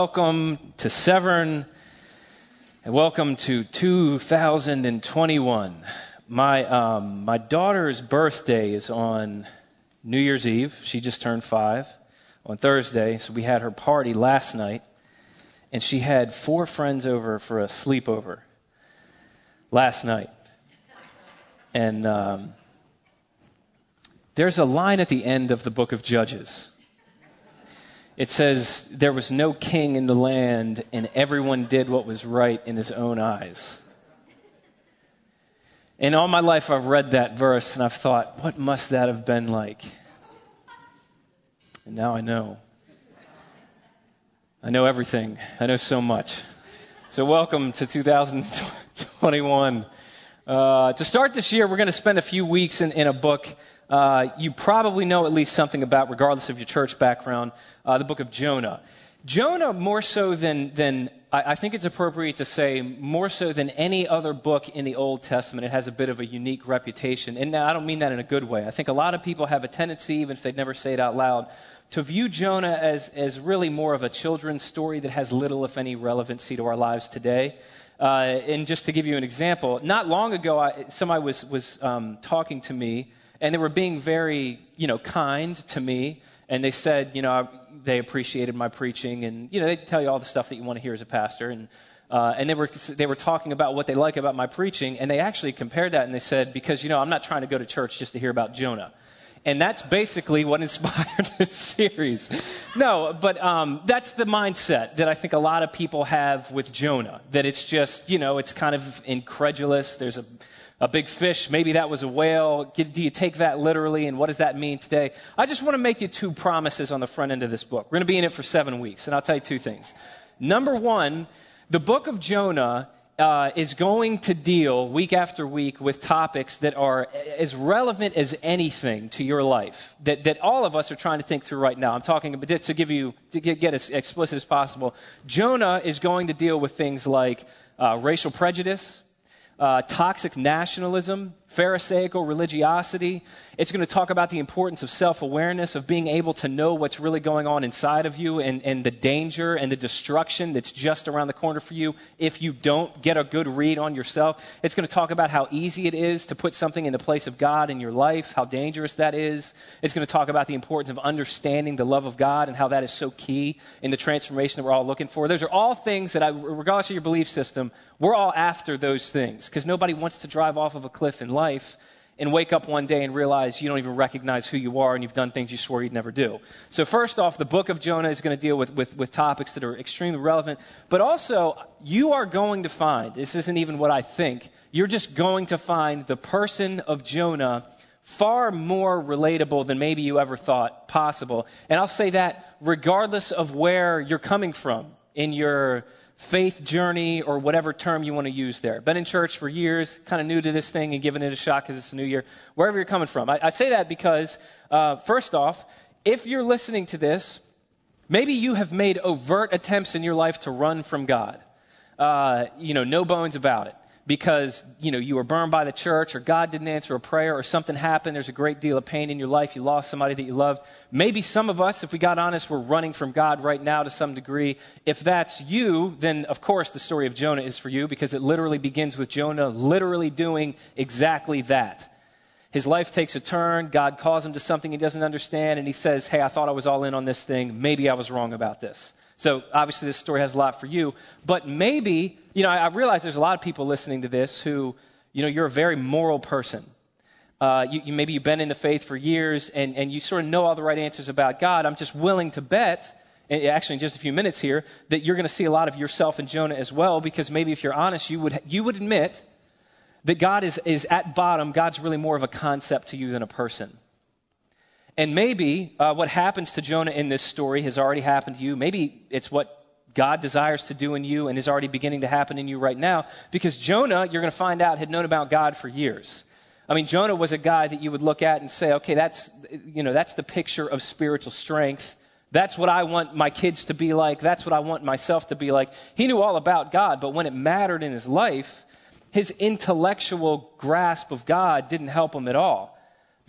welcome to Severn, and welcome to 2021. My um, my daughter's birthday is on New Year's Eve. She just turned five on Thursday, so we had her party last night, and she had four friends over for a sleepover last night, and um, there's a line at the end of the book of Judges it says, There was no king in the land, and everyone did what was right in his own eyes. And all my life, I've read that verse and I've thought, what must that have been like? And now I know. I know everything. I know so much. So, welcome to 2021. Uh, to start this year, we're going to spend a few weeks in, in a book uh, you probably know at least something about, regardless of your church background, uh, the book of Jonah. Jonah, more so than, than I, I think it's appropriate to say, more so than any other book in the Old Testament, it has a bit of a unique reputation. And I don't mean that in a good way. I think a lot of people have a tendency, even if they never say it out loud, to view Jonah as, as really more of a children's story that has little, if any, relevancy to our lives today. Uh, and just to give you an example, not long ago, I, somebody was, was um, talking to me and they were being very, you know, kind to me. And they said, you know, I, they appreciated my preaching, and you know, they tell you all the stuff that you want to hear as a pastor. And uh, and they were they were talking about what they like about my preaching, and they actually compared that, and they said, because you know, I'm not trying to go to church just to hear about Jonah. And that's basically what inspired this series. No, but um, that's the mindset that I think a lot of people have with Jonah. That it's just, you know, it's kind of incredulous. There's a a big fish, maybe that was a whale. Do you take that literally, and what does that mean today? I just want to make you two promises on the front end of this book. We're going to be in it for seven weeks, and I'll tell you two things. Number one, the book of Jonah uh, is going to deal week after week with topics that are as relevant as anything to your life that, that all of us are trying to think through right now. I'm talking about to give you to get, get as explicit as possible. Jonah is going to deal with things like uh, racial prejudice, uh, toxic nationalism, Pharisaical religiosity. It's going to talk about the importance of self awareness, of being able to know what's really going on inside of you and, and the danger and the destruction that's just around the corner for you if you don't get a good read on yourself. It's going to talk about how easy it is to put something in the place of God in your life, how dangerous that is. It's going to talk about the importance of understanding the love of God and how that is so key in the transformation that we're all looking for. Those are all things that, I, regardless of your belief system, we're all after those things because nobody wants to drive off of a cliff in life and wake up one day and realize you don't even recognize who you are and you've done things you swore you'd never do. So, first off, the book of Jonah is going to deal with, with, with topics that are extremely relevant, but also you are going to find this isn't even what I think, you're just going to find the person of Jonah far more relatable than maybe you ever thought possible. And I'll say that regardless of where you're coming from in your faith journey or whatever term you want to use there. Been in church for years, kind of new to this thing and giving it a shot because it's a new year. Wherever you're coming from. I, I say that because, uh, first off, if you're listening to this, maybe you have made overt attempts in your life to run from God. Uh, you know, no bones about it because you know you were burned by the church or God didn't answer a prayer or something happened. There's a great deal of pain in your life. You lost somebody that you loved. Maybe some of us if we got honest we're running from God right now to some degree. If that's you then of course the story of Jonah is for you because it literally begins with Jonah literally doing exactly that. His life takes a turn. God calls him to something he doesn't understand and he says hey I thought I was all in on this thing. Maybe I was wrong about this so obviously this story has a lot for you. But maybe, you know, I, I realize there's a lot of people listening to this who, you know, you're a very moral person. Uh, you, you, maybe you've been in the faith for years and, and you sort of know all the right answers about God. I'm just willing to bet, actually in just a few minutes here, that you're going to see a lot of yourself in Jonah as well, because maybe if you're honest, you would, you would admit that God is, is at bottom, God's really more of a concept to you than a person. And maybe uh, what happens to Jonah in this story has already happened to you. Maybe it's what God desires to do in you and is already beginning to happen in you right now. Because Jonah, you're going to find out, had known about God for years. I mean, Jonah was a guy that you would look at and say, okay, that's, you know, that's the picture of spiritual strength. That's what I want my kids to be like. That's what I want myself to be like. He knew all about God, but when it mattered in his life, his intellectual grasp of God didn't help him at all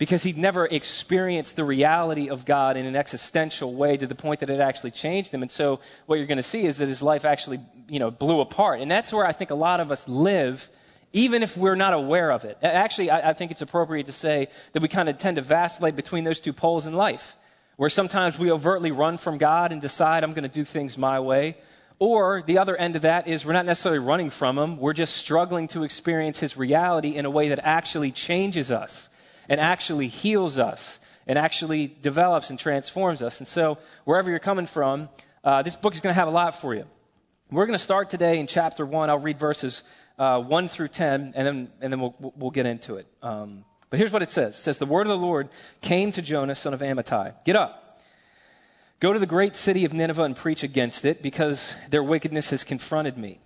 because he'd never experienced the reality of God in an existential way to the point that it actually changed him. And so what you're going to see is that his life actually, you know, blew apart. And that's where I think a lot of us live, even if we're not aware of it. Actually, I, I think it's appropriate to say that we kind of tend to vacillate between those two poles in life, where sometimes we overtly run from God and decide I'm going to do things my way. Or the other end of that is we're not necessarily running from him, we're just struggling to experience his reality in a way that actually changes us and actually heals us and actually develops and transforms us. And so, wherever you're coming from, uh, this book is going to have a lot for you. We're going to start today in chapter 1. I'll read verses uh, 1 through 10, and then, and then we'll, we'll get into it. Um, but here's what it says It says, The word of the Lord came to Jonah, son of Amittai. Get up. Go to the great city of Nineveh and preach against it, because their wickedness has confronted me.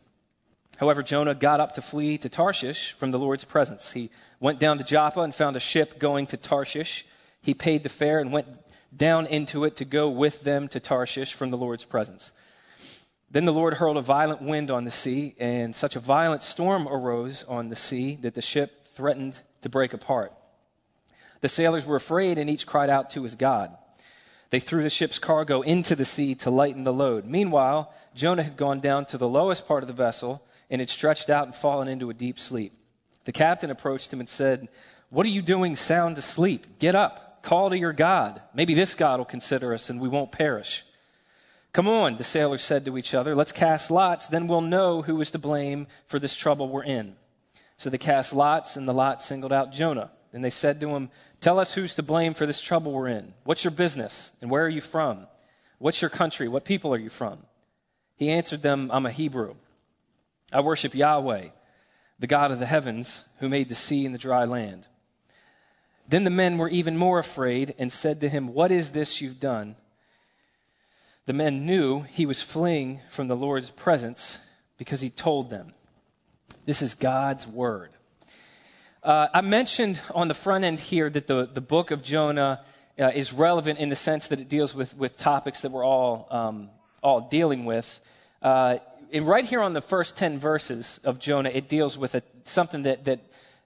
However, Jonah got up to flee to Tarshish from the Lord's presence. He went down to Joppa and found a ship going to Tarshish. He paid the fare and went down into it to go with them to Tarshish from the Lord's presence. Then the Lord hurled a violent wind on the sea, and such a violent storm arose on the sea that the ship threatened to break apart. The sailors were afraid, and each cried out to his God. They threw the ship's cargo into the sea to lighten the load. Meanwhile, Jonah had gone down to the lowest part of the vessel and had stretched out and fallen into a deep sleep. The captain approached him and said, What are you doing sound asleep? Get up, call to your God. Maybe this God will consider us and we won't perish. Come on, the sailors said to each other, let's cast lots, then we'll know who is to blame for this trouble we're in. So they cast lots, and the lot singled out Jonah. And they said to him, Tell us who's to blame for this trouble we're in. What's your business? And where are you from? What's your country? What people are you from? He answered them, I'm a Hebrew. I worship Yahweh the God of the heavens, who made the sea and the dry land. Then the men were even more afraid and said to him, What is this you've done? The men knew he was fleeing from the Lord's presence because he told them. This is God's word. Uh, I mentioned on the front end here that the, the book of Jonah uh, is relevant in the sense that it deals with, with topics that we're all, um, all dealing with. Uh, right here on the first 10 verses of Jonah, it deals with a, something that, that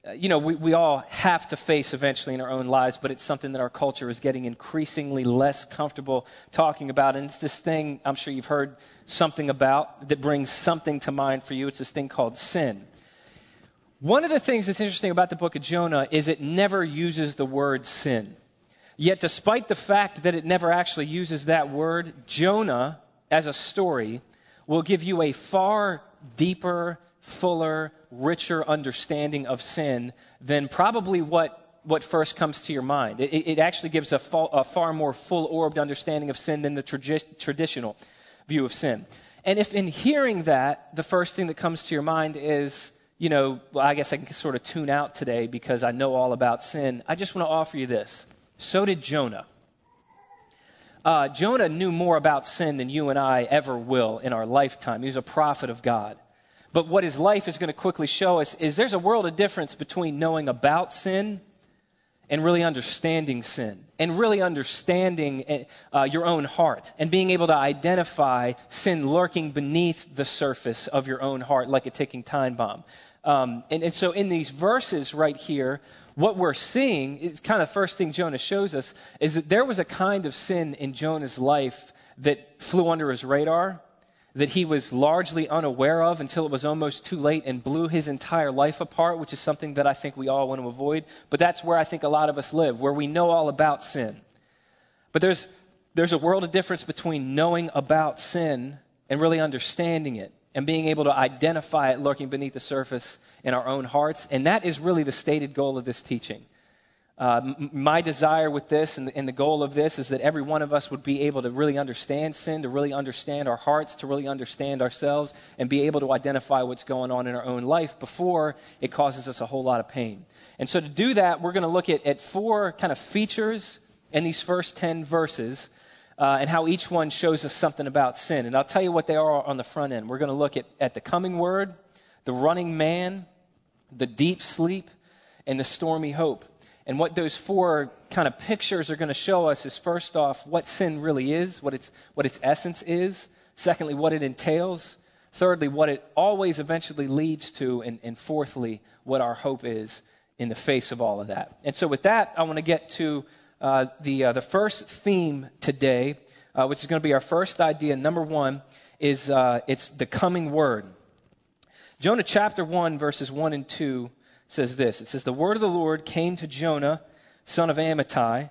uh, you know, we, we all have to face eventually in our own lives, but it's something that our culture is getting increasingly less comfortable talking about. And it's this thing I'm sure you've heard something about that brings something to mind for you. It's this thing called sin. One of the things that's interesting about the book of Jonah is it never uses the word sin. Yet, despite the fact that it never actually uses that word, Jonah, as a story, will give you a far deeper, fuller, richer understanding of sin than probably what, what first comes to your mind. It, it actually gives a, fa- a, far more full orbed understanding of sin than the tradi- traditional view of sin. And if in hearing that, the first thing that comes to your mind is, you know, well, I guess I can sort of tune out today because I know all about sin, I just want to offer you this. So did Jonah. Uh, Jonah knew more about sin than you and I ever will in our lifetime. He was a prophet of God. But what his life is going to quickly show us is there's a world of difference between knowing about sin and really understanding sin and really understanding uh, your own heart and being able to identify sin lurking beneath the surface of your own heart like a ticking time bomb. Um, and, and so in these verses right here, what we're seeing is kind of the first thing Jonah shows us is that there was a kind of sin in Jonah's life that flew under his radar, that he was largely unaware of until it was almost too late and blew his entire life apart, which is something that I think we all want to avoid. But that's where I think a lot of us live, where we know all about sin. But there's, there's a world of difference between knowing about sin and really understanding it and being able to identify it lurking beneath the surface in our own hearts. And that is really the stated goal of this teaching. Uh, my desire with this and the, and the goal of this is that every one of us would be able to really understand sin, to really understand our hearts, to really understand ourselves, and be able to identify what's going on in our own life before it causes us a whole lot of pain. And so to do that, we're going to look at, at four kind of features in these first 10 verses uh, and how each one shows us something about sin. And I'll tell you what they are on the front end. We're going to look at, at the coming word, the running man, the deep sleep, and the stormy hope. And what those four kind of pictures are going to show us is first off, what sin really is, what its, what its essence is. Secondly, what it entails. Thirdly, what it always eventually leads to. And, and fourthly, what our hope is in the face of all of that. And so, with that, I want to get to uh, the uh, the first theme today, uh, which is going to be our first idea. Number one is uh, it's the coming word. Jonah chapter one verses one and two says this. It says, "The word of the Lord came to Jonah, son of Amittai,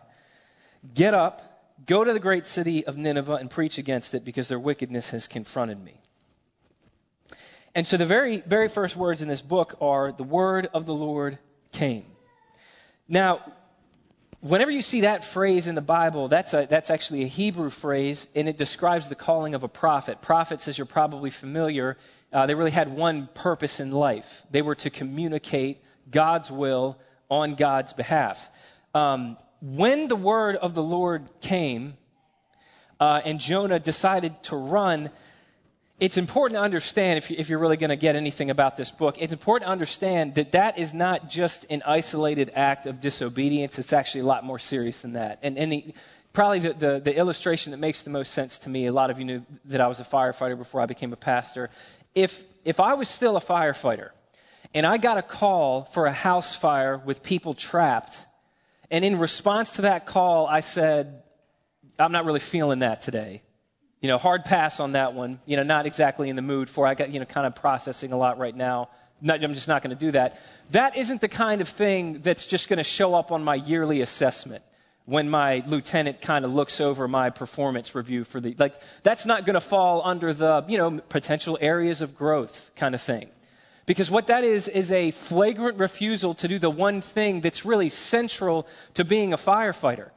get up." Go to the great city of Nineveh and preach against it because their wickedness has confronted me. And so the very, very first words in this book are the word of the Lord came. Now, whenever you see that phrase in the Bible, that's, a, that's actually a Hebrew phrase, and it describes the calling of a prophet. Prophets, as you're probably familiar, uh, they really had one purpose in life. They were to communicate God's will on God's behalf. Um, when the word of the Lord came, uh, and Jonah decided to run, it's important to understand, if, you, are really going to get anything about this book, it's important to understand that that is not just an isolated act of disobedience. It's actually a lot more serious than that. And, and the, probably the, the, the illustration that makes the most sense to me, a lot of you knew that I was a firefighter before I became a pastor. If, if I was still a firefighter and I got a call for a house fire with people trapped, and in response to that call, I said, I'm not really feeling that today. You know, hard pass on that one. You know, not exactly in the mood for. I got you know kind of processing a lot right now. Not, I'm just not going to do that. That isn't the kind of thing that's just going to show up on my yearly assessment when my lieutenant kind of looks over my performance review for the like that's not going to fall under the you know potential areas of growth kind of thing because what that is is a flagrant refusal to do the one thing that's really central to being a firefighter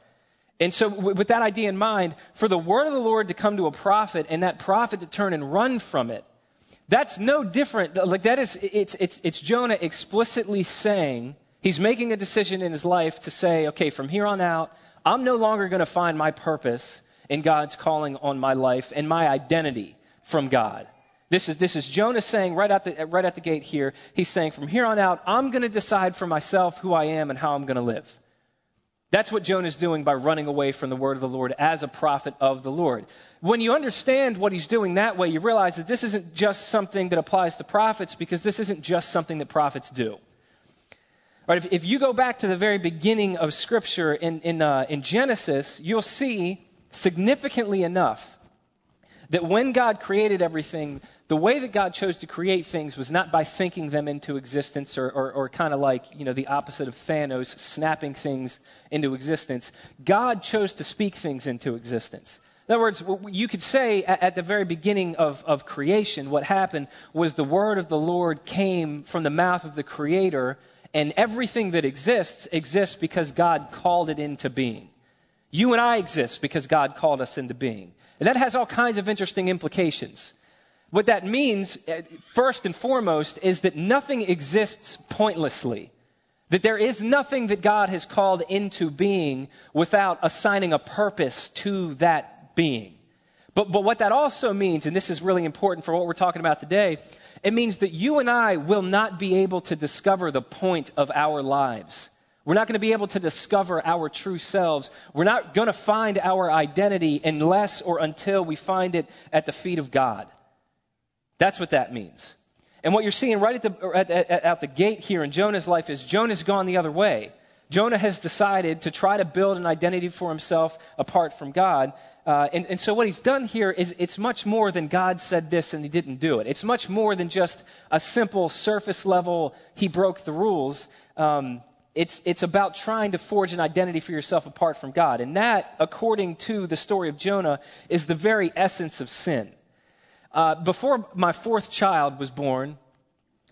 and so, with that idea in mind, for the word of the Lord to come to a prophet and that prophet to turn and run from it, that's no different. Like that is, it's, it's, it's Jonah explicitly saying, he's making a decision in his life to say, okay, from here on out, I'm no longer going to find my purpose in God's calling on my life and my identity from God. This is, this is Jonah saying right at, the, right at the gate here, he's saying, from here on out, I'm going to decide for myself who I am and how I'm going to live. That's what Jonah is doing by running away from the word of the Lord as a prophet of the Lord. When you understand what he's doing that way, you realize that this isn't just something that applies to prophets because this isn't just something that prophets do. Right, if, if you go back to the very beginning of Scripture in, in, uh, in Genesis, you'll see significantly enough that when God created everything, the way that God chose to create things was not by thinking them into existence or, or, or kind of like, you know, the opposite of Thanos, snapping things into existence. God chose to speak things into existence. In other words, you could say at the very beginning of, of creation, what happened was the word of the Lord came from the mouth of the Creator, and everything that exists exists because God called it into being. You and I exist because God called us into being. And that has all kinds of interesting implications. What that means, uh, first and foremost, is that nothing exists pointlessly. That there is nothing that God has called into being without assigning a purpose to that being. But, but what that also means, and this is really important for what we're talking about today, it means that you and I will not be able to discover the point of our lives we're not going to be able to discover our true selves. We're not going to find our identity unless or until we find it at the feet of God. That's what that means. And what you're seeing right at the, at, at, at the gate here in Jonah's life is Jonah's gone the other way. Jonah has decided to try to build an identity for himself apart from God. Uh, and, and, so what he's done here is it's much more than God said this and he didn't do it. It's much more than just a simple surface level, he broke the rules. Um, it's, it's about trying to forge an identity for yourself apart from God. And that, according to the story of Jonah, is the very essence of sin. Uh, before my fourth child was born,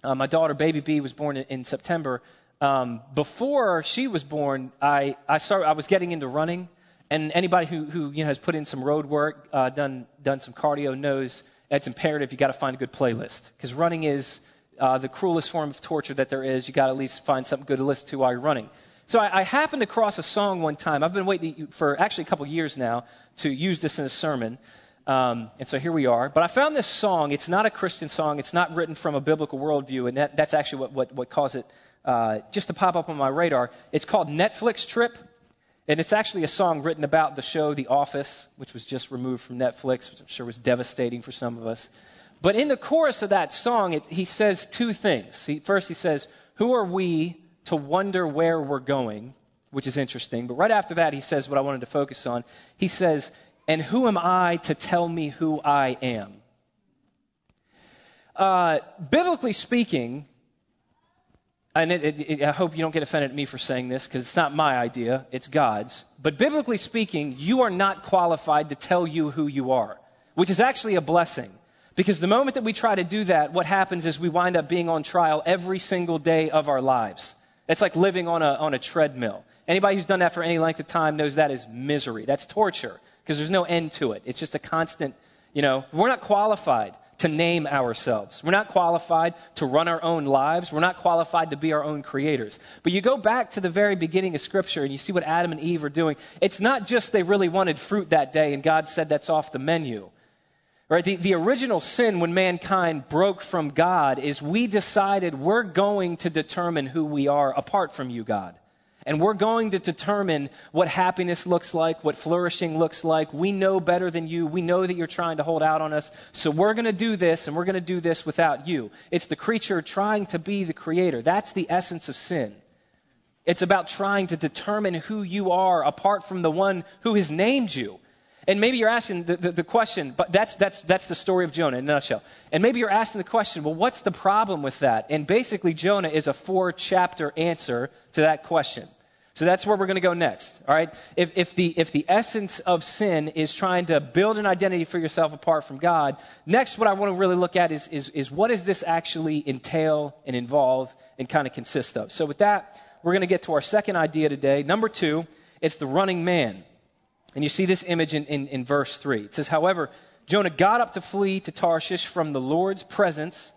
uh, my daughter, baby B, was born in, in September. Um, before she was born, I, I, started, I was getting into running. And anybody who, who you know, has put in some road work, uh, done, done some cardio, knows it's imperative you got to find a good playlist. Because running is uh, the cruelest form of torture that there is. You got to at least find something good to listen to while you're running. So I, I happened across a song one time. I've been waiting for actually a couple years now to use this in a sermon. Um, and so here we are. But I found this song. It's not a Christian song. It's not written from a biblical worldview. And that, that's actually what, what, what caused it uh, just to pop up on my radar. It's called Netflix Trip. And it's actually a song written about the show The Office, which was just removed from Netflix, which I'm sure was devastating for some of us. But in the chorus of that song, it, he says two things. He, first, he says, Who are we to wonder where we're going, which is interesting. But right after that, he says what I wanted to focus on. He says, And who am I to tell me who I am? Uh, biblically speaking, and it, it, I hope you don't get offended at me for saying this because it's not my idea, it's God's. But biblically speaking, you are not qualified to tell you who you are, which is actually a blessing. Because the moment that we try to do that, what happens is we wind up being on trial every single day of our lives. It's like living on a, on a treadmill. Anybody who's done that for any length of time knows that is misery. That's torture because there's no end to it. It's just a constant, you know, we're not qualified to name ourselves. We're not qualified to run our own lives. We're not qualified to be our own creators. But you go back to the very beginning of Scripture and you see what Adam and Eve are doing. It's not just they really wanted fruit that day and God said that's off the menu. Right? The, the original sin when mankind broke from God is we decided we're going to determine who we are apart from you, God. And we're going to determine what happiness looks like, what flourishing looks like. We know better than you. We know that you're trying to hold out on us. So we're going to do this, and we're going to do this without you. It's the creature trying to be the creator. That's the essence of sin. It's about trying to determine who you are apart from the one who has named you. And maybe you're asking the, the, the, question, but that's, that's, that's the story of Jonah in a nutshell. And maybe you're asking the question, well, what's the problem with that? And basically, Jonah is a four chapter answer to that question. So that's where we're going to go next. All right? If, if, the, if the essence of sin is trying to build an identity for yourself apart from God, next what I want to really look at is, is, is what does this actually entail and involve and kind of consist of? So with that, we're going to get to our second idea today. Number two, it's the running man. And you see this image in, in, in verse 3. It says, However, Jonah got up to flee to Tarshish from the Lord's presence,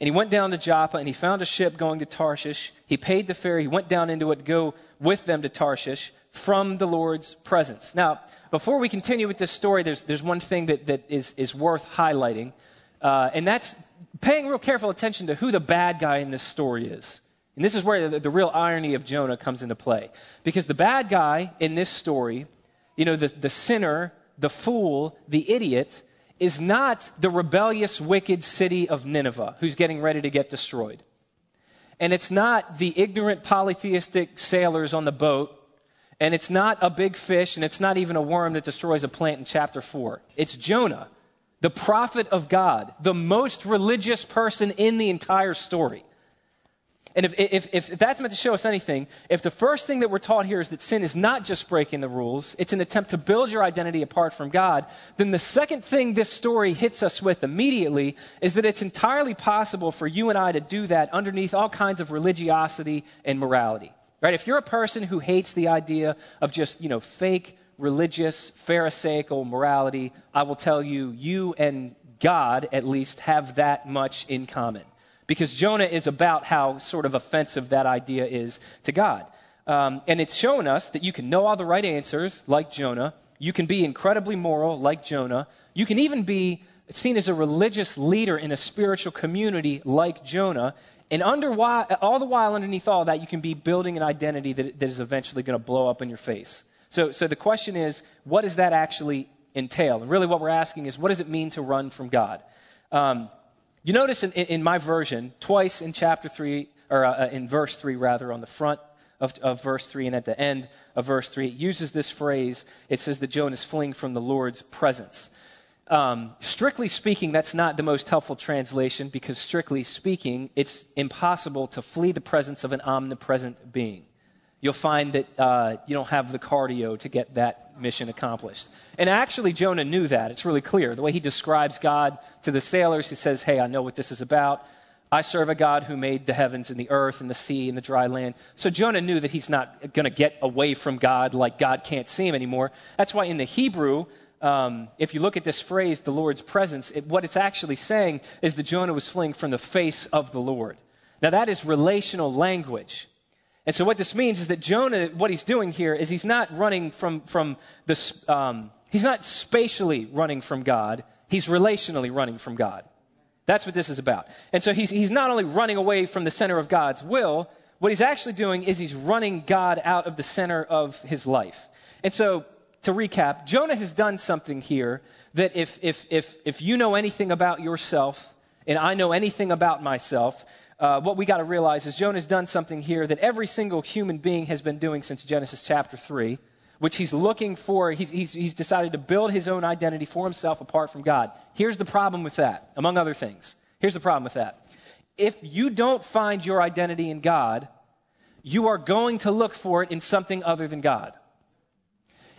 and he went down to Joppa, and he found a ship going to Tarshish. He paid the fare, he went down into it to go with them to Tarshish from the Lord's presence. Now, before we continue with this story, there's, there's one thing that, that is, is worth highlighting, uh, and that's paying real careful attention to who the bad guy in this story is. And this is where the, the real irony of Jonah comes into play. Because the bad guy in this story you know, the, the sinner, the fool, the idiot, is not the rebellious, wicked city of Nineveh who's getting ready to get destroyed. And it's not the ignorant polytheistic sailors on the boat. And it's not a big fish, and it's not even a worm that destroys a plant in chapter 4. It's Jonah, the prophet of God, the most religious person in the entire story. And if, if, if, that's meant to show us anything, if the first thing that we're taught here is that sin is not just breaking the rules, it's an attempt to build your identity apart from God, then the second thing this story hits us with immediately is that it's entirely possible for you and I to do that underneath all kinds of religiosity and morality. Right? If you're a person who hates the idea of just, you know, fake religious, pharisaical morality, I will tell you, you and God at least have that much in common because Jonah is about how sort of offensive that idea is to God. Um, and it's shown us that you can know all the right answers, like Jonah. You can be incredibly moral, like Jonah. You can even be seen as a religious leader in a spiritual community, like Jonah. And under all the while, underneath all that, you can be building an identity that, that is eventually going to blow up in your face. So, so the question is, what does that actually entail? And really, what we're asking is, what does it mean to run from God? Um, you notice in, in my version, twice in chapter 3, or uh, in verse 3, rather, on the front of, of, verse 3 and at the end of verse 3, it uses this phrase. It says that Jonah is fleeing from the Lord's presence. Um, strictly speaking, that's not the most helpful translation because, strictly speaking, it's impossible to flee the presence of an omnipresent being you'll find that uh, you don't have the cardio to get that mission accomplished. And actually, Jonah knew that. It's really clear. The way he describes God to the sailors, he says, Hey, I know what this is about. I serve a God who made the heavens and the earth and the sea and the dry land. So Jonah knew that he's not going to get away from God like God can't see him anymore. That's why in the Hebrew, um, if you look at this phrase, the Lord's presence, it, what it's actually saying is that Jonah was fleeing from the face of the Lord. Now, that is relational language. And so what this means is that Jonah, what he's doing here is he's not running from, from the, um, he's not spatially running from God. He's relationally running from God. That's what this is about. And so he's, he's not only running away from the center of God's will, what he's actually doing is he's running God out of the center of his life. And so, to recap, Jonah has done something here that if, if, if, if you know anything about yourself, and I know anything about myself, uh, what we got to realize is Jonah's done something here that every single human being has been doing since Genesis chapter 3, which he's looking for. He's, he's, he's decided to build his own identity for himself apart from God. Here's the problem with that, among other things. Here's the problem with that. If you don't find your identity in God, you are going to look for it in something other than God.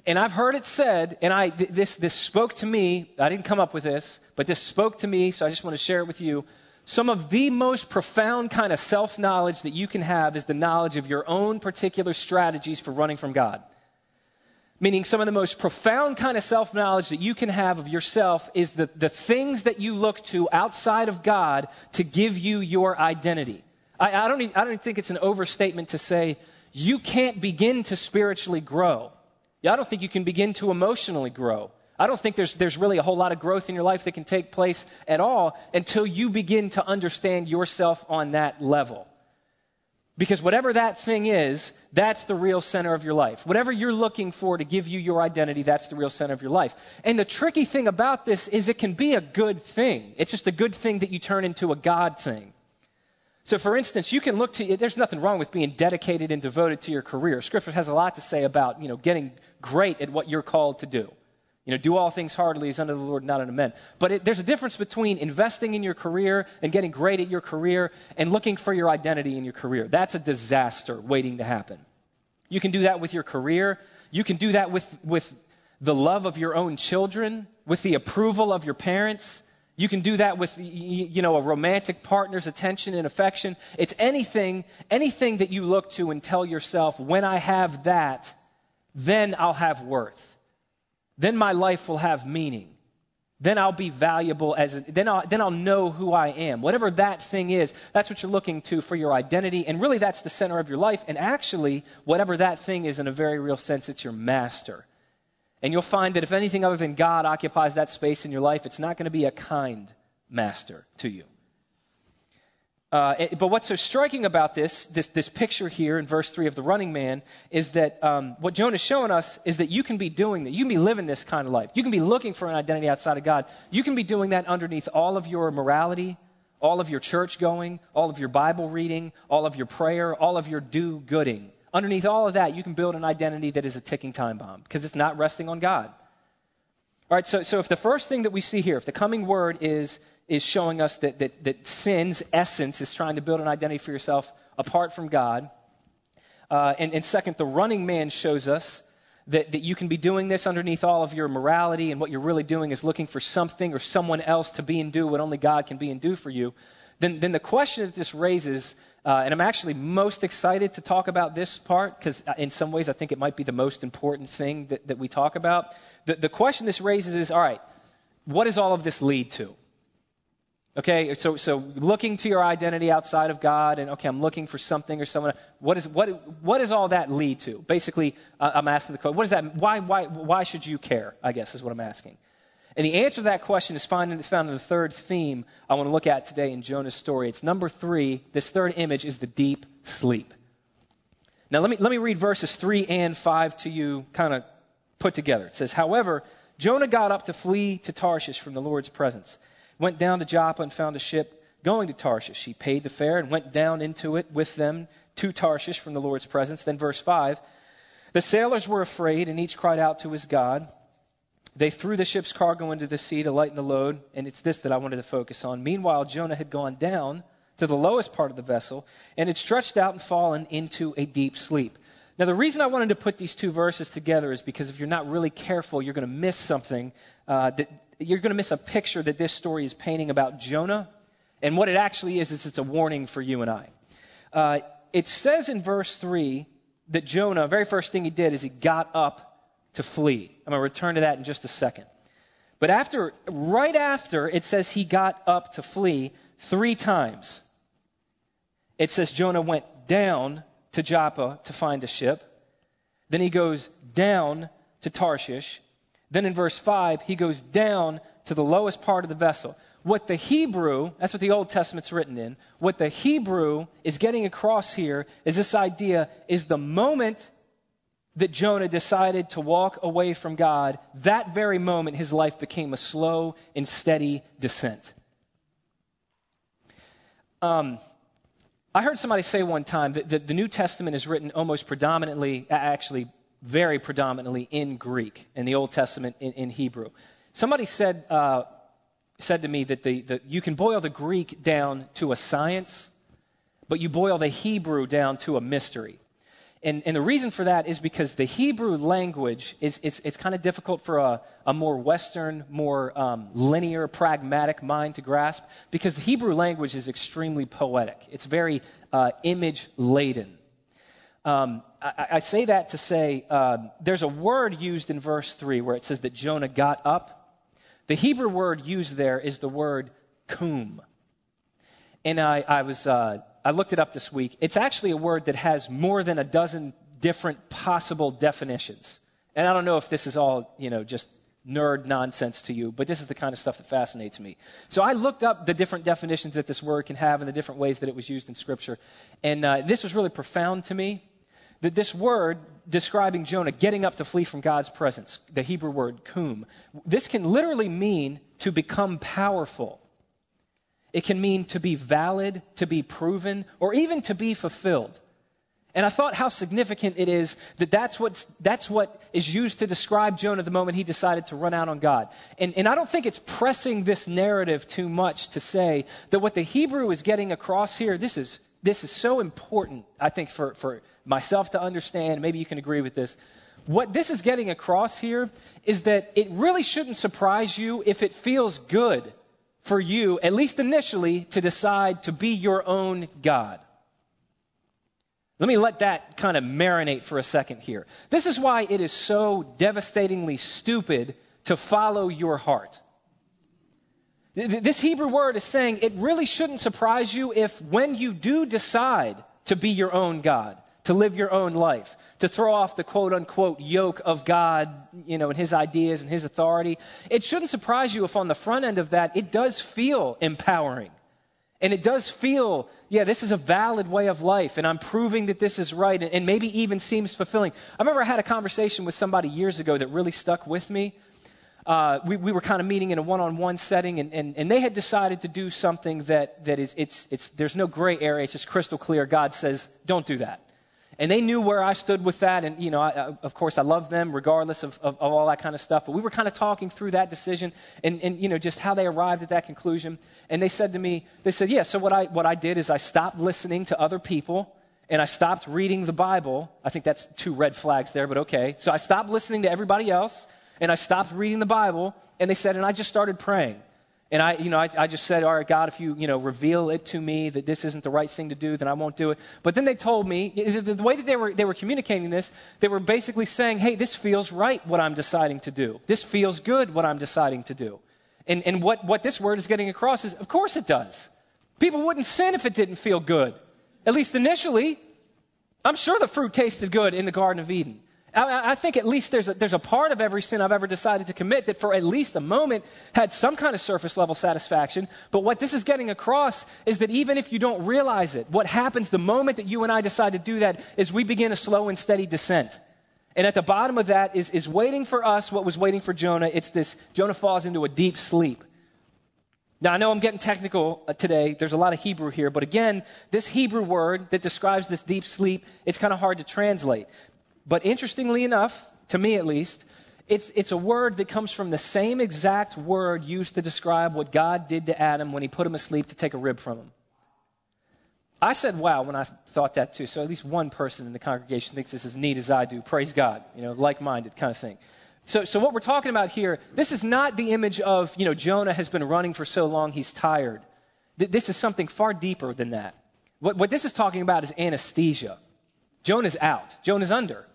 And I've heard it said, and I, this, this spoke to me. I didn't come up with this, but this spoke to me, so I just want to share it with you. Some of the most profound kind of self knowledge that you can have is the knowledge of your own particular strategies for running from God. Meaning, some of the most profound kind of self knowledge that you can have of yourself is the, the things that you look to outside of God to give you your identity. I, I, don't, I don't think it's an overstatement to say you can't begin to spiritually grow I don't think you can begin to emotionally grow. I don't think there's, there's really a whole lot of growth in your life that can take place at all until you begin to understand yourself on that level. Because whatever that thing is, that's the real center of your life. Whatever you're looking for to give you your identity, that's the real center of your life. And the tricky thing about this is it can be a good thing. It's just a good thing that you turn into a God thing. So, for instance, you can look to, there's nothing wrong with being dedicated and devoted to your career. Scripture has a lot to say about, you know, getting great at what you're called to do. You know, do all things heartily as unto the Lord, not unto men. But it, there's a difference between investing in your career and getting great at your career and looking for your identity in your career. That's a disaster waiting to happen. You can do that with your career. You can do that with, with the love of your own children, with the approval of your parents. You can do that with, you know, a romantic partner's attention and affection. It's anything, anything that you look to and tell yourself, when I have that, then I'll have worth. Then my life will have meaning. Then I'll be valuable as, a, then I'll, then I'll know who I am. Whatever that thing is, that's what you're looking to for your identity. And really, that's the center of your life. And actually, whatever that thing is, in a very real sense, it's your master. And you'll find that if anything other than God occupies that space in your life, it's not going to be a kind master to you. Uh, but what's so striking about this, this, this picture here in verse 3 of the running man, is that um, what Jonah's showing us is that you can be doing that. You can be living this kind of life. You can be looking for an identity outside of God. You can be doing that underneath all of your morality, all of your church going, all of your Bible reading, all of your prayer, all of your do gooding. Underneath all of that, you can build an identity that is a ticking time bomb because it's not resting on God. All right, so, so if the first thing that we see here, if the coming word is, is showing us that, that, that sin's essence is trying to build an identity for yourself apart from God, uh, and, and second, the running man shows us that, that you can be doing this underneath all of your morality, and what you're really doing is looking for something or someone else to be and do what only God can be and do for you, then, then the question that this raises uh, and I'm actually most excited to talk about this part because, uh, in some ways, I think it might be the most important thing that, that we talk about. The, the question this raises is all right, what does all of this lead to? Okay, so, so looking to your identity outside of God, and okay, I'm looking for something or someone. What, is, what, what does all that lead to? Basically, uh, I'm asking the question, what does that, why, why, why should you care? I guess is what I'm asking. And the answer to that question is found in, found in the third theme I want to look at today in Jonah's story. It's number three. This third image is the deep sleep. Now, let me, let me read verses 3 and 5 to you, kind of put together. It says, However, Jonah got up to flee to Tarshish from the Lord's presence, went down to Joppa and found a ship going to Tarshish. He paid the fare and went down into it with them to Tarshish from the Lord's presence. Then, verse 5 The sailors were afraid, and each cried out to his God. They threw the ship's cargo into the sea to lighten the load, and it's this that I wanted to focus on. Meanwhile, Jonah had gone down to the lowest part of the vessel and had stretched out and fallen into a deep sleep. Now, the reason I wanted to put these two verses together is because if you're not really careful, you're going to miss something. Uh, that you're going to miss a picture that this story is painting about Jonah, and what it actually is is it's a warning for you and I. Uh, it says in verse three that Jonah, very first thing he did is he got up to flee. I'm going to return to that in just a second. But after, right after, it says he got up to flee three times. It says Jonah went down to Joppa to find a ship. Then he goes down to Tarshish. Then in verse 5, he goes down to the lowest part of the vessel. What the Hebrew, that's what the Old Testament's written in, what the Hebrew is getting across here is this idea is the moment that Jonah decided to walk away from God, that very moment his life became a slow and steady descent. Um, I heard somebody say one time that, that the New Testament is written almost predominantly, actually very predominantly in Greek, and the Old Testament in, in Hebrew. Somebody said, uh, said to me that the, the, you can boil the Greek down to a science, but you boil the Hebrew down to a mystery. And, and the reason for that is because the Hebrew language is it's, it's kind of difficult for a, a more Western, more um, linear, pragmatic mind to grasp because the Hebrew language is extremely poetic. It's very uh, image laden. Um, I, I, say that to say uh, there's a word used in verse 3 where it says that Jonah got up. The Hebrew word used there is the word kum. And I, I was uh, I looked it up this week. It's actually a word that has more than a dozen different possible definitions. And I don't know if this is all, you know, just nerd nonsense to you, but this is the kind of stuff that fascinates me. So I looked up the different definitions that this word can have and the different ways that it was used in Scripture. And uh, this was really profound to me that this word describing Jonah getting up to flee from God's presence, the Hebrew word kum, this can literally mean to become powerful. It can mean to be valid, to be proven, or even to be fulfilled. And I thought how significant it is that that's, what's, that's what is used to describe Jonah the moment he decided to run out on God. And, and I don't think it's pressing this narrative too much to say that what the Hebrew is getting across here, this is, this is so important, I think, for, for myself to understand. Maybe you can agree with this. What this is getting across here is that it really shouldn't surprise you if it feels good for you, at least initially, to decide to be your own God. Let me let that kind of marinate for a second here. This is why it is so devastatingly stupid to follow your heart. This Hebrew word is saying it really shouldn't surprise you if, when you do decide to be your own God, to live your own life, to throw off the quote unquote yoke of God, you know, and his ideas and his authority. It shouldn't surprise you if on the front end of that it does feel empowering. And it does feel, yeah, this is a valid way of life, and I'm proving that this is right, and maybe even seems fulfilling. I remember I had a conversation with somebody years ago that really stuck with me. Uh, we, we, were kind of meeting in a one-on-one setting, and, and, and, they had decided to do something that, that is, it's, it's, there's no gray area. It's just crystal clear. God says, don't do that. And they knew where I stood with that. And, you know, I, of course, I love them regardless of, of, of, all that kind of stuff. But we were kind of talking through that decision and, and, you know, just how they arrived at that conclusion. And they said to me, they said, yeah, so what I, what I did is I stopped listening to other people and I stopped reading the Bible. I think that's two red flags there, but okay. So I stopped listening to everybody else and I stopped reading the Bible. And they said, and I just started praying. And I, you know, I, I just said, all right, God, if you, you know, reveal it to me that this isn't the right thing to do, then I won't do it. But then they told me, the, the way that they were, they were communicating this, they were basically saying, hey, this feels right what I'm deciding to do. This feels good what I'm deciding to do. And, and what, what this word is getting across is, of course it does. People wouldn't sin if it didn't feel good. At least initially. I'm sure the fruit tasted good in the Garden of Eden. I, think at least there's a, there's a part of every sin I've ever decided to commit that for at least a moment had some kind of surface level satisfaction. But what this is getting across is that even if you don't realize it, what happens the moment that you and I decide to do that is we begin a slow and steady descent. And at the bottom of that is, is waiting for us what was waiting for Jonah. It's this Jonah falls into a deep sleep. Now, I know I'm getting technical uh, today. There's a lot of Hebrew here. But again, this Hebrew word that describes this deep sleep, it's kind of hard to translate. But interestingly enough, to me at least, it's, it's a word that comes from the same exact word used to describe what God did to Adam when he put him asleep to take a rib from him. I said, wow, when I thought that too. So at least one person in the congregation thinks this is neat as I do. Praise God. You know, like minded kind of thing. So, so what we're talking about here, this is not the image of, you know, Jonah has been running for so long he's tired. This is something far deeper than that. What, what this is talking about is anesthesia. Jonah's out. Jonah's under.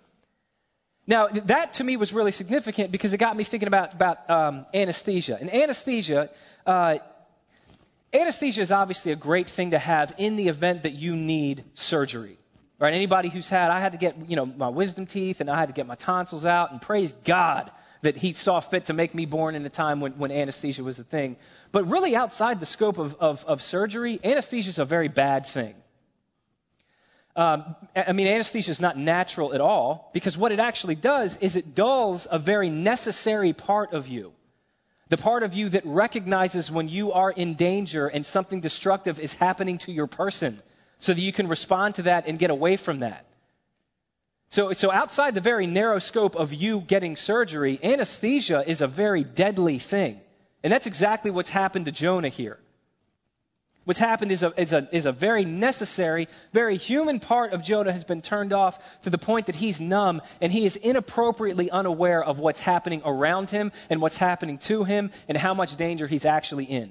Now, that to me was really significant because it got me thinking about, about um, anesthesia. And anesthesia, uh, anesthesia is obviously a great thing to have in the event that you need surgery. Right? Anybody who's had, I had to get, you know, my wisdom teeth and I had to get my tonsils out, and praise God that He saw fit to make me born in a time when, when anesthesia was a thing. But really, outside the scope of, of, of surgery, anesthesia is a very bad thing. Um, I mean, anesthesia is not natural at all because what it actually does is it dulls a very necessary part of you. The part of you that recognizes when you are in danger and something destructive is happening to your person. so that you can respond to that and get away from that. So, so outside the very narrow scope of you getting surgery, anesthesia is a very deadly thing. And that's exactly what's happened to Jonah here. What's happened is a, is, a, is a very necessary, very human part of Jonah has been turned off to the point that he's numb and he is inappropriately unaware of what's happening around him and what's happening to him and how much danger he's actually in.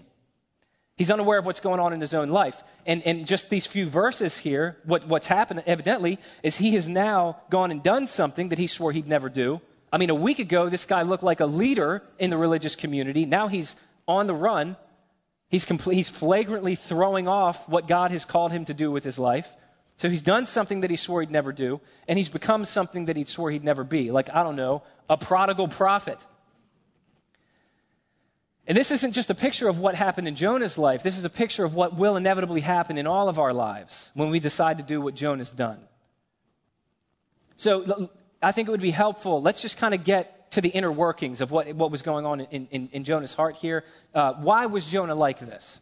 He's unaware of what's going on in his own life. And, and just these few verses here, what, what's happened evidently is he has now gone and done something that he swore he'd never do. I mean, a week ago, this guy looked like a leader in the religious community. Now he's on the run. He's, compl- he's flagrantly throwing off what God has called him to do with his life. So he's done something that he swore he'd never do, and he's become something that he swore he'd never be. Like, I don't know, a prodigal prophet. And this isn't just a picture of what happened in Jonah's life. This is a picture of what will inevitably happen in all of our lives when we decide to do what Jonah's done. So I think it would be helpful. Let's just kind of get to the inner workings of what, what was going on in, in, in Jonah's heart here. Uh, why was Jonah like this?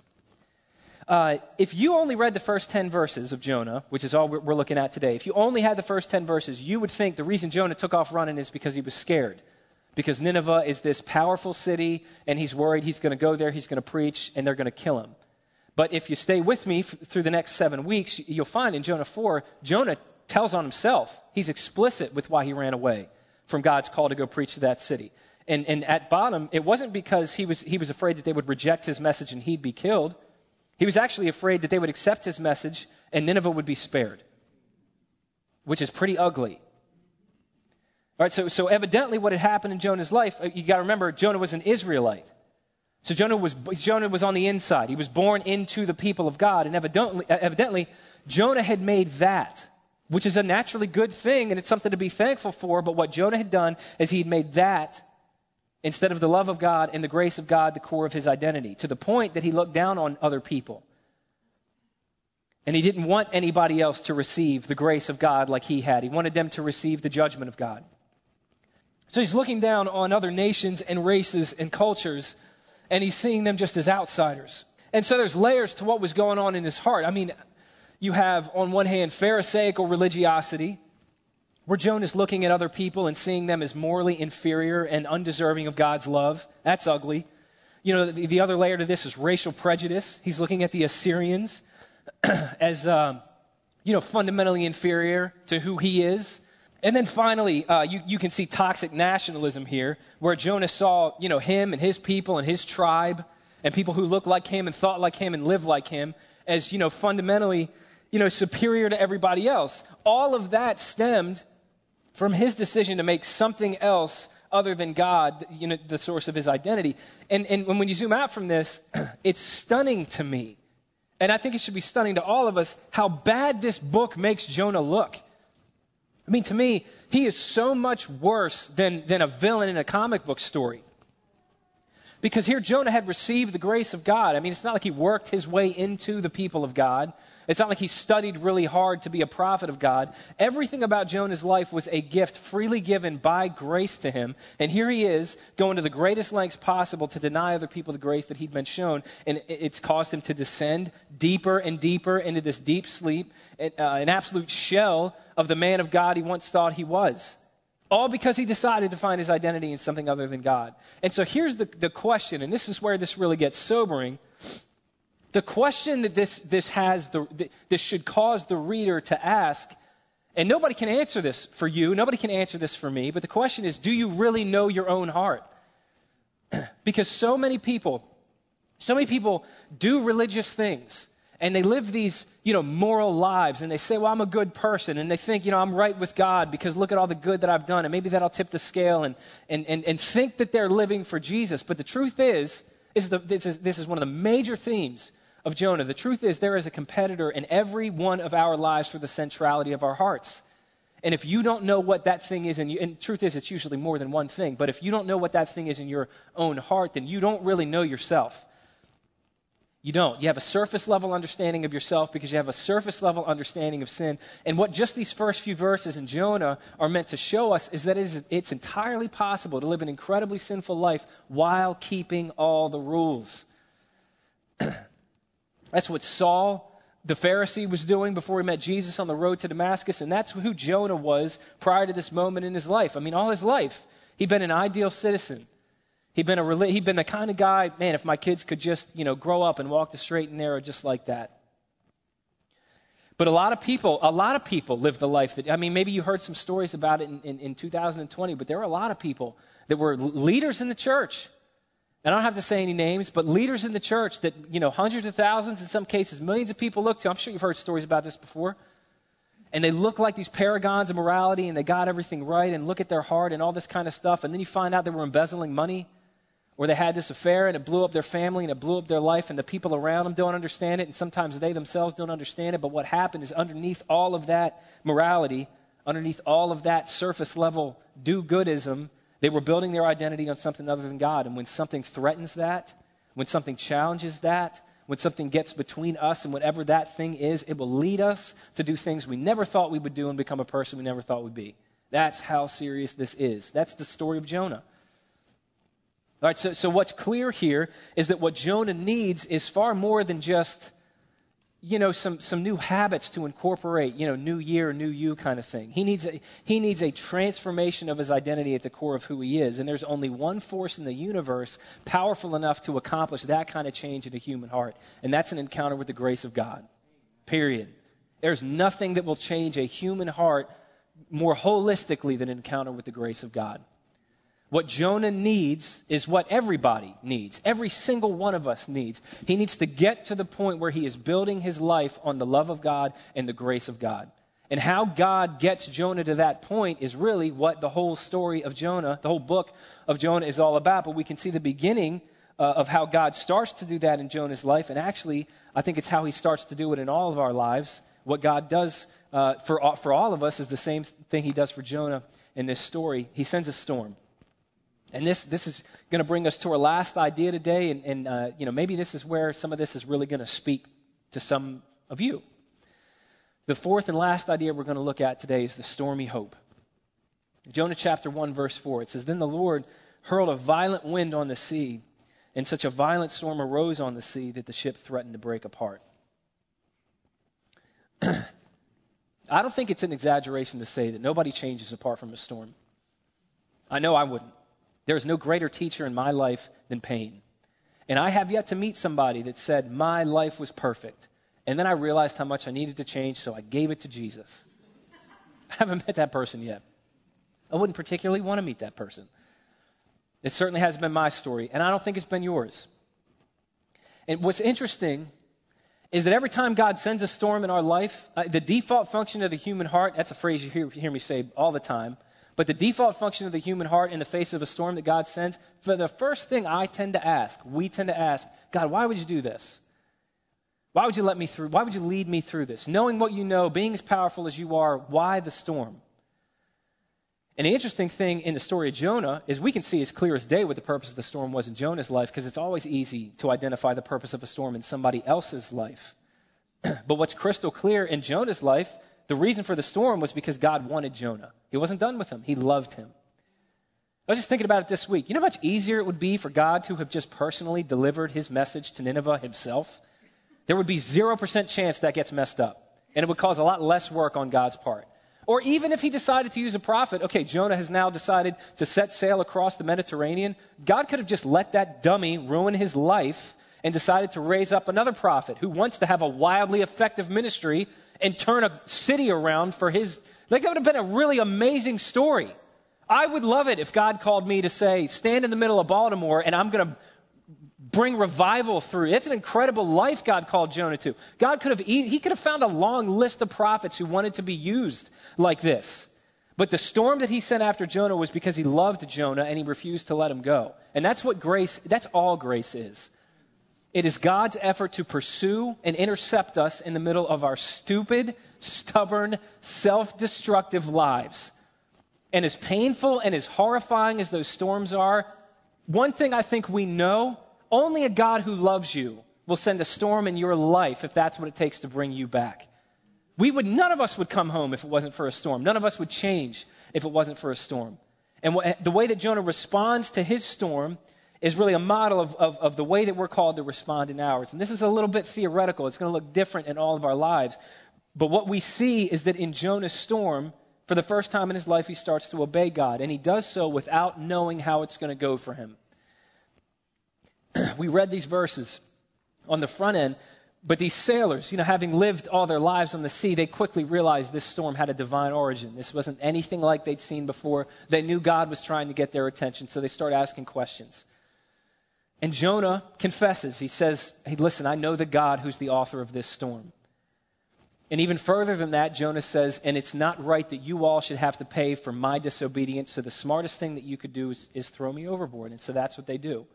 Uh, if you only read the first 10 verses of Jonah, which is all we're, looking at today, if you only had the first 10 verses, you would think the reason Jonah took off running is because he was scared because Nineveh is this powerful city, and he's worried he's going to go there, he's going to preach, and they're going to kill him. But if you stay with me f- through the next seven weeks, you'll find in Jonah 4, Jonah tells on himself. He's explicit with why he ran away from God's call to go preach to that city. And, and at bottom, it wasn't because he was, he was afraid that they would reject his message and he'd be killed. He was actually afraid that they would accept his message and Nineveh would be spared, which is pretty ugly. All right, so, so evidently what had happened in Jonah's life, uh, you got to remember, Jonah was an Israelite. So Jonah was, Jonah was on the inside. He was born into the people of God. And evidently, uh, evidently, Jonah had made that, which is a naturally good thing, and it's something to be thankful for. But what Jonah had done is he had made that, instead of the love of God and the grace of God, the core of his identity, to the point that he looked down on other people. And he didn't want anybody else to receive the grace of God like he had. He wanted them to receive the judgment of God. So he's looking down on other nations and races and cultures, and he's seeing them just as outsiders. And so there's layers to what was going on in his heart. I mean, you have, on one hand, Pharisaical religiosity, where Jonah's looking at other people and seeing them as morally inferior and undeserving of God's love. That's ugly. You know, the, the other layer to this is racial prejudice. He's looking at the Assyrians as, um, you know, fundamentally inferior to who he is. And then finally, uh, you, you can see toxic nationalism here, where Jonah saw, you know, him and his people and his tribe and people who looked like him and thought like him and lived like him as, you know, fundamentally, you know, superior to everybody else. All of that stemmed from his decision to make something else other than God, you know, the source of his identity. And, and when you zoom out from this, it's stunning to me. And I think it should be stunning to all of us how bad this book makes Jonah look. I mean, to me, he is so much worse than, than a villain in a comic book story. Because here Jonah had received the grace of God. I mean, it's not like he worked his way into the people of God. It's not like he studied really hard to be a prophet of God. Everything about Jonah's life was a gift freely given by grace to him. And here he is going to the greatest lengths possible to deny other people the grace that he'd been shown. And it's caused him to descend deeper and deeper into this deep sleep, uh, an absolute shell of the man of God he once thought he was. All because he decided to find his identity in something other than God. And so here's the, the question, and this is where this really gets sobering. The question that this, this has, the, this should cause the reader to ask, and nobody can answer this for you, nobody can answer this for me, but the question is, do you really know your own heart? because so many people, so many people do religious things and they live these, you know, moral lives and they say, well, I'm a good person and they think, you know, I'm right with God because look at all the good that I've done and maybe that'll tip the scale and, and, and, and think that they're living for Jesus. But the truth is, is the, this, is, this is one of the major themes of Jonah. The truth is there is a competitor in every one of our lives for the centrality of our hearts. And if you don't know what that thing is, and, you, and truth is, it's usually more than one thing, but if you don't know what that thing is in your own heart, then you don't really know yourself. You don't. You have a surface level understanding of yourself because you have a surface level understanding of sin. And what just these first few verses in Jonah are meant to show us is that it's entirely possible to live an incredibly sinful life while keeping all the rules. That's what Saul the Pharisee was doing before he met Jesus on the road to Damascus, and that's who Jonah was prior to this moment in his life. I mean, all his life, he'd been an ideal citizen. He'd been a he'd been the kind of guy, man, if my kids could just, you know, grow up and walk the straight and narrow just like that. But a lot of people, a lot of people live the life that, I mean, maybe you heard some stories about it in, in, in 2020, but there were a lot of people that were leaders in the church. And I don't have to say any names, but leaders in the church that, you know, hundreds of thousands, in some cases, millions of people look to. I'm sure you've heard stories about this before. And they look like these paragons of morality and they got everything right and look at their heart and all this kind of stuff. And then you find out they were embezzling money or they had this affair and it blew up their family and it blew up their life and the people around them don't understand it and sometimes they themselves don't understand it. But what happened is underneath all of that morality underneath all of that surface level do-goodism they were building their identity on something other than god. And when something threatens that when something challenges that when something gets between us and whatever that thing is it will lead us to do things we never thought we would do and become a person we never thought we'd be. That's how serious this is. That's the story of jonah all right, so, so what's clear here is that what Jonah needs is far more than just, you know, some, some new habits to incorporate, you know, new year, new you kind of thing. He needs, a, he needs a transformation of his identity at the core of who he is. And there's only one force in the universe powerful enough to accomplish that kind of change in a human heart, and that's an encounter with the grace of God. Period. There's nothing that will change a human heart more holistically than an encounter with the grace of God. What Jonah needs is what everybody needs. Every single one of us needs. He needs to get to the point where he is building his life on the love of God and the grace of God. And how God gets Jonah to that point is really what the whole story of Jonah, the whole book of Jonah is all about. But we can see the beginning uh, of how God starts to do that in Jonah's life. And actually, I think it's how he starts to do it in all of our lives. What God does uh, for, for all of us is the same thing he does for Jonah in this story. He sends a storm. And this, this is going to bring us to our last idea today, and, and uh, you know maybe this is where some of this is really going to speak to some of you. The fourth and last idea we're going to look at today is the stormy hope. Jonah chapter 1, verse 4, it says, Then the Lord hurled a violent wind on the sea, and such a violent storm arose on the sea that the ship threatened to break apart. I don't think it's an exaggeration to say that nobody changes apart from a storm. I know I wouldn't. There is no greater teacher in my life than pain. And I have yet to meet somebody that said, My life was perfect. And then I realized how much I needed to change, so I gave it to Jesus. I haven't met that person yet. I wouldn't particularly want to meet that person. It certainly has been my story, and I don't think it's been yours. And what's interesting is that every time God sends a storm in our life, uh, the default function of the human heart, that's a phrase you hear, hear me say all the time, but the default function of the human heart in the face of a storm that God sends, for the first thing I tend to ask, we tend to ask, God, why would you do this? Why would you let me through? Why would you lead me through this? Knowing what you know, being as powerful as you are, why the storm? And the interesting thing in the story of Jonah is we can see as clear as day what the purpose of the storm was in Jonah's life because it's always easy to identify the purpose of a storm in somebody else's life. but what's crystal clear in Jonah's life the reason for the storm was because God wanted Jonah. He wasn't done with him, He loved him. I was just thinking about it this week. You know how much easier it would be for God to have just personally delivered his message to Nineveh himself? There would be 0% chance that gets messed up. And it would cause a lot less work on God's part. Or even if he decided to use a prophet, okay, Jonah has now decided to set sail across the Mediterranean. God could have just let that dummy ruin his life and decided to raise up another prophet who wants to have a wildly effective ministry and turn a city around for his. Like, that would have been a really amazing story. I would love it if God called me to say, stand in the middle of Baltimore and I'm going to bring revival through. It's an incredible life God called Jonah to. God could have, he could have found a long list of prophets who wanted to be used like this. But the storm that he sent after Jonah was because he loved Jonah and he refused to let him go. And that's what grace, that's all grace is. It is God's effort to pursue and intercept us in the middle of our stupid, stubborn, self destructive lives. And as painful and as horrifying as those storms are, one thing I think we know only a God who loves you will send a storm in your life if that's what it takes to bring you back. We would, none of us would come home if it wasn't for a storm. None of us would change if it wasn't for a storm. And the way that Jonah responds to his storm is really a model of, of, of the way that we're called to respond in ours. And this is a little bit theoretical. It's going to look different in all of our lives. But what we see is that in Jonah's storm, for the first time in his life, he starts to obey God. And he does so without knowing how it's going to go for him. we read these verses on the front end, but these sailors, you know, having lived all their lives on the sea, they quickly realized this storm had a divine origin. This wasn't anything like they'd seen before. They knew God was trying to get their attention, so they start asking questions. And Jonah confesses. He says, Hey, listen, I know the God who's the author of this storm. And even further than that, Jonah says, And it's not right that you all should have to pay for my disobedience, so the smartest thing that you could do is, is throw me overboard. And so that's what they do.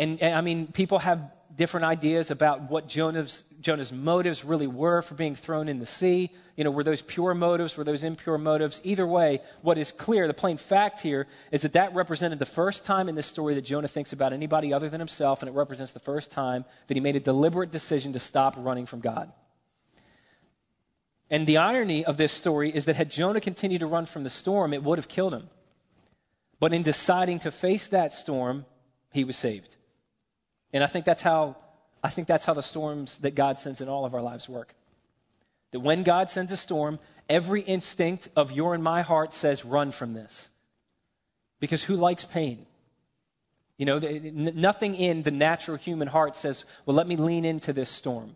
And, I mean, people have different ideas about what Jonah's, Jonah's motives really were for being thrown in the sea. You know, were those pure motives? Were those impure motives? Either way, what is clear, the plain fact here, is that that represented the first time in this story that Jonah thinks about anybody other than himself, and it represents the first time that he made a deliberate decision to stop running from God. And the irony of this story is that had Jonah continued to run from the storm, it would have killed him. But in deciding to face that storm, he was saved. And I think that's how I think that's how the storms that God sends in all of our lives work. That when God sends a storm, every instinct of your and my heart says, run from this. Because who likes pain? You know, nothing in the natural human heart says, well, let me lean into this storm.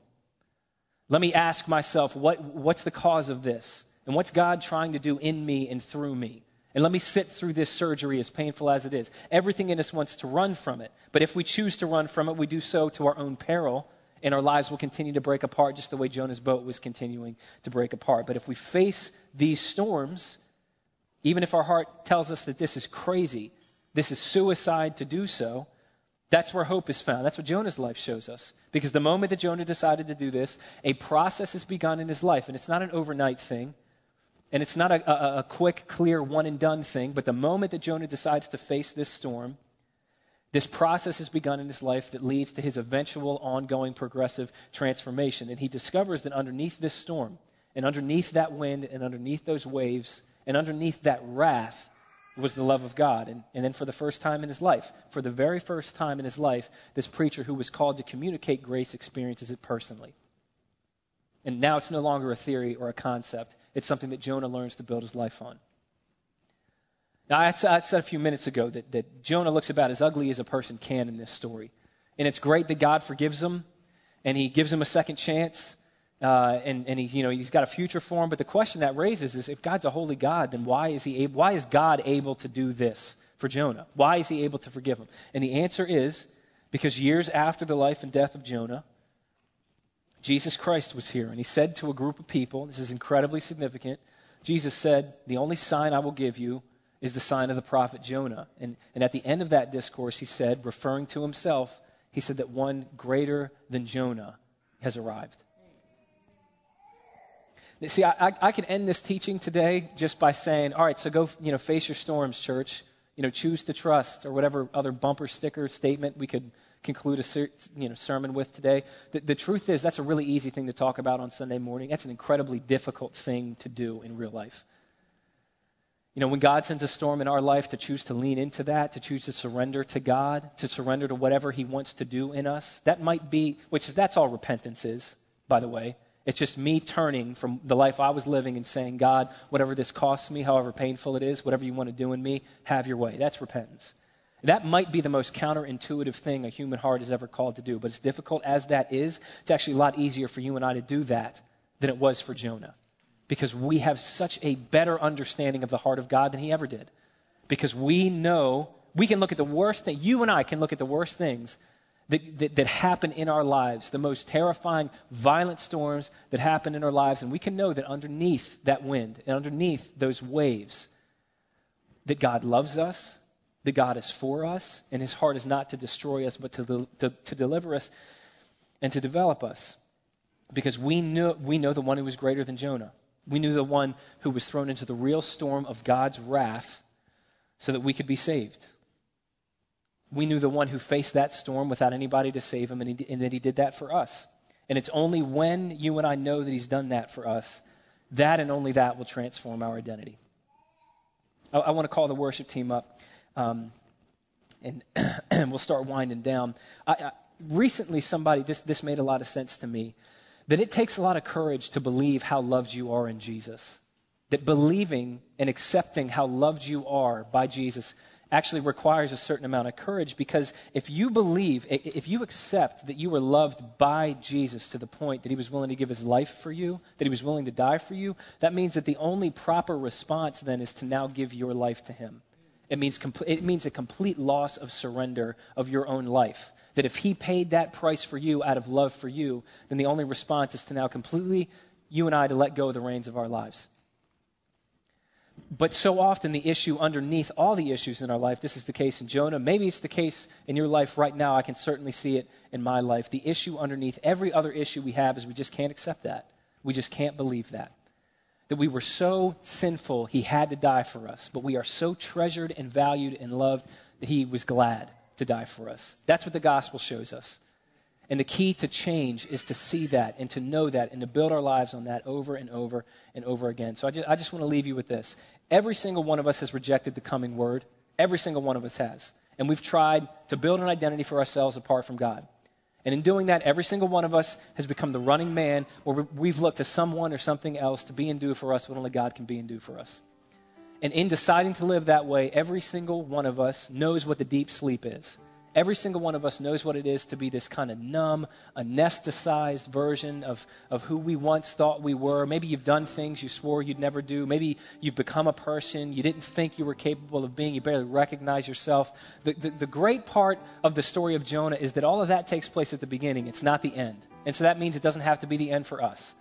Let me ask myself, what, what's the cause of this? And what's God trying to do in me and through me? And let me sit through this surgery, as painful as it is. Everything in us wants to run from it. But if we choose to run from it, we do so to our own peril, and our lives will continue to break apart just the way Jonah's boat was continuing to break apart. But if we face these storms, even if our heart tells us that this is crazy, this is suicide to do so, that's where hope is found. That's what Jonah's life shows us. Because the moment that Jonah decided to do this, a process has begun in his life. And it's not an overnight thing. And it's not a, a, a quick, clear, one and done thing, but the moment that Jonah decides to face this storm, this process has begun in his life that leads to his eventual, ongoing, progressive transformation. And he discovers that underneath this storm, and underneath that wind, and underneath those waves, and underneath that wrath, was the love of God. And, and then for the first time in his life, for the very first time in his life, this preacher who was called to communicate grace experiences it personally. And now it's no longer a theory or a concept. It's something that Jonah learns to build his life on. Now, I said a few minutes ago that, that Jonah looks about as ugly as a person can in this story. And it's great that God forgives him and he gives him a second chance. Uh, and and he, you know, he's got a future for him. But the question that raises is if God's a holy God, then why is, he able, why is God able to do this for Jonah? Why is he able to forgive him? And the answer is because years after the life and death of Jonah, Jesus Christ was here, and he said to a group of people, this is incredibly significant. Jesus said, The only sign I will give you is the sign of the prophet Jonah. And, and at the end of that discourse, he said, referring to himself, he said that one greater than Jonah has arrived. See, I, I, can end this teaching today just by saying, all right, so go, you know, face your storms, church. You know, choose to trust, or whatever other bumper sticker statement we could conclude a ser- you know, sermon with today. The, the truth is, that's a really easy thing to talk about on Sunday morning. That's an incredibly difficult thing to do in real life. You know, when God sends a storm in our life, to choose to lean into that, to choose to surrender to God, to surrender to whatever He wants to do in us, that might be, which is, that's all repentance is, by the way. It's just me turning from the life I was living and saying, God, whatever this costs me, however painful it is, whatever you want to do in me, have your way. That's repentance. That might be the most counterintuitive thing a human heart is ever called to do. But as difficult as that is, it's actually a lot easier for you and I to do that than it was for Jonah. Because we have such a better understanding of the heart of God than he ever did. Because we know, we can look at the worst thing, you and I can look at the worst things that, that, that, happen in our lives, the most terrifying, violent storms that happen in our lives, and we can know that underneath that wind and underneath those waves, that God loves us, that God is for us, and his heart is not to destroy us, but to, to, to deliver us and to develop us. Because we know, we know the one who was greater than Jonah. We knew the one who was thrown into the real storm of God's wrath so that we could be saved. We knew the one who faced that storm without anybody to save him, and, he, and that he did that for us. And it's only when you and I know that he's done that for us, that and only that will transform our identity. I, I want to call the worship team up. Um, and, we'll start winding down. I, I, recently, somebody, this, this made a lot of sense to me, that it takes a lot of courage to believe how loved you are in Jesus. That believing and accepting how loved you are by Jesus actually requires a certain amount of courage because if you believe, if you accept that you were loved by Jesus to the point that he was willing to give his life for you, that he was willing to die for you, that means that the only proper response then is to now give your life to him. It means, it means a complete loss of surrender of your own life. That if he paid that price for you out of love for you, then the only response is to now completely, you and I, to let go of the reins of our lives. But so often, the issue underneath all the issues in our life, this is the case in Jonah. Maybe it's the case in your life right now. I can certainly see it in my life. The issue underneath every other issue we have is we just can't accept that. We just can't believe that. That we were so sinful, he had to die for us. But we are so treasured and valued and loved that he was glad to die for us. That's what the gospel shows us. And the key to change is to see that and to know that and to build our lives on that over and over and over again. So I just, I just want to leave you with this. Every single one of us has rejected the coming word. Every single one of us has. And we've tried to build an identity for ourselves apart from God. And in doing that, every single one of us has become the running man where we've looked to someone or something else to be and do for us what only God can be and do for us. And in deciding to live that way, every single one of us knows what the deep sleep is. Every single one of us knows what it is to be this kind of numb, anesthetized version of, of who we once thought we were. Maybe you've done things you swore you'd never do. Maybe you've become a person you didn't think you were capable of being. You barely recognize yourself. The, the, the great part of the story of Jonah is that all of that takes place at the beginning. It's not the end. And so that means it doesn't have to be the end for us.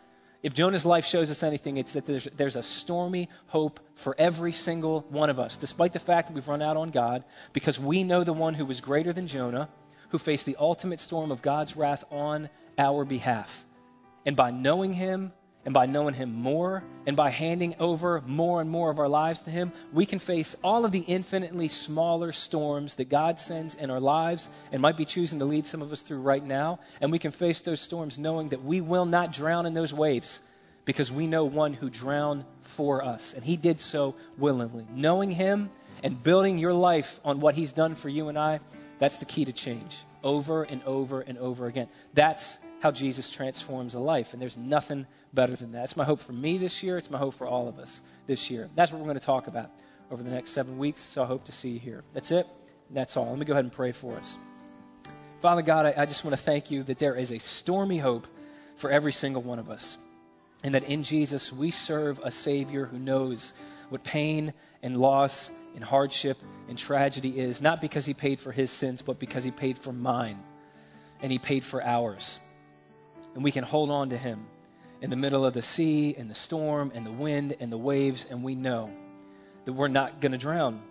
If Jonah's life shows us anything, it's that there's, there's a stormy hope for every single one of us, despite the fact that we've run out on God, because we know the one who was greater than Jonah, who faced the ultimate storm of God's wrath on our behalf. And by knowing him, and by knowing Him more, and by handing over more and more of our lives to Him, we can face all of the infinitely smaller storms that God sends in our lives and might be choosing to lead some of us through right now. And we can face those storms knowing that we will not drown in those waves because we know one who drowned for us. And He did so willingly. Knowing Him and building your life on what He's done for you and I, that's the key to change over and over and over again. That's how Jesus transforms a life. And there's nothing better than that. It's my hope for me this year. It's my hope for all of us this year. That's what we're going to talk about over the next seven weeks. So I hope to see you here. That's it. That's all. Let me go ahead and pray for us. Father God, I, I just want to thank you that there is a stormy hope for every single one of us. And that in Jesus we serve a Savior who knows what pain and loss and hardship and tragedy is, not because he paid for his sins, but because he paid for mine and he paid for ours and we can hold on to Him in the middle of the sea and the storm and the wind and the waves, and we know that we're not going to drown.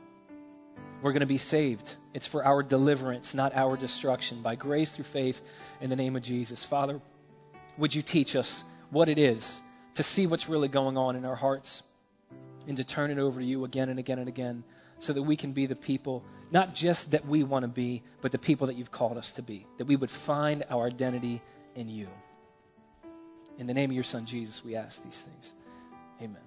We're going to be saved. It's for our deliverance, not our destruction, by grace through faith in the name of Jesus. Father, would you teach us what it is to see what's really going on in our hearts and to turn it over to you again and again and again so that we can be the people, not just that we want to be, but the people that you've called us to be, that we would find our identity in you. In the name of your son, Jesus, we ask these things. Amen.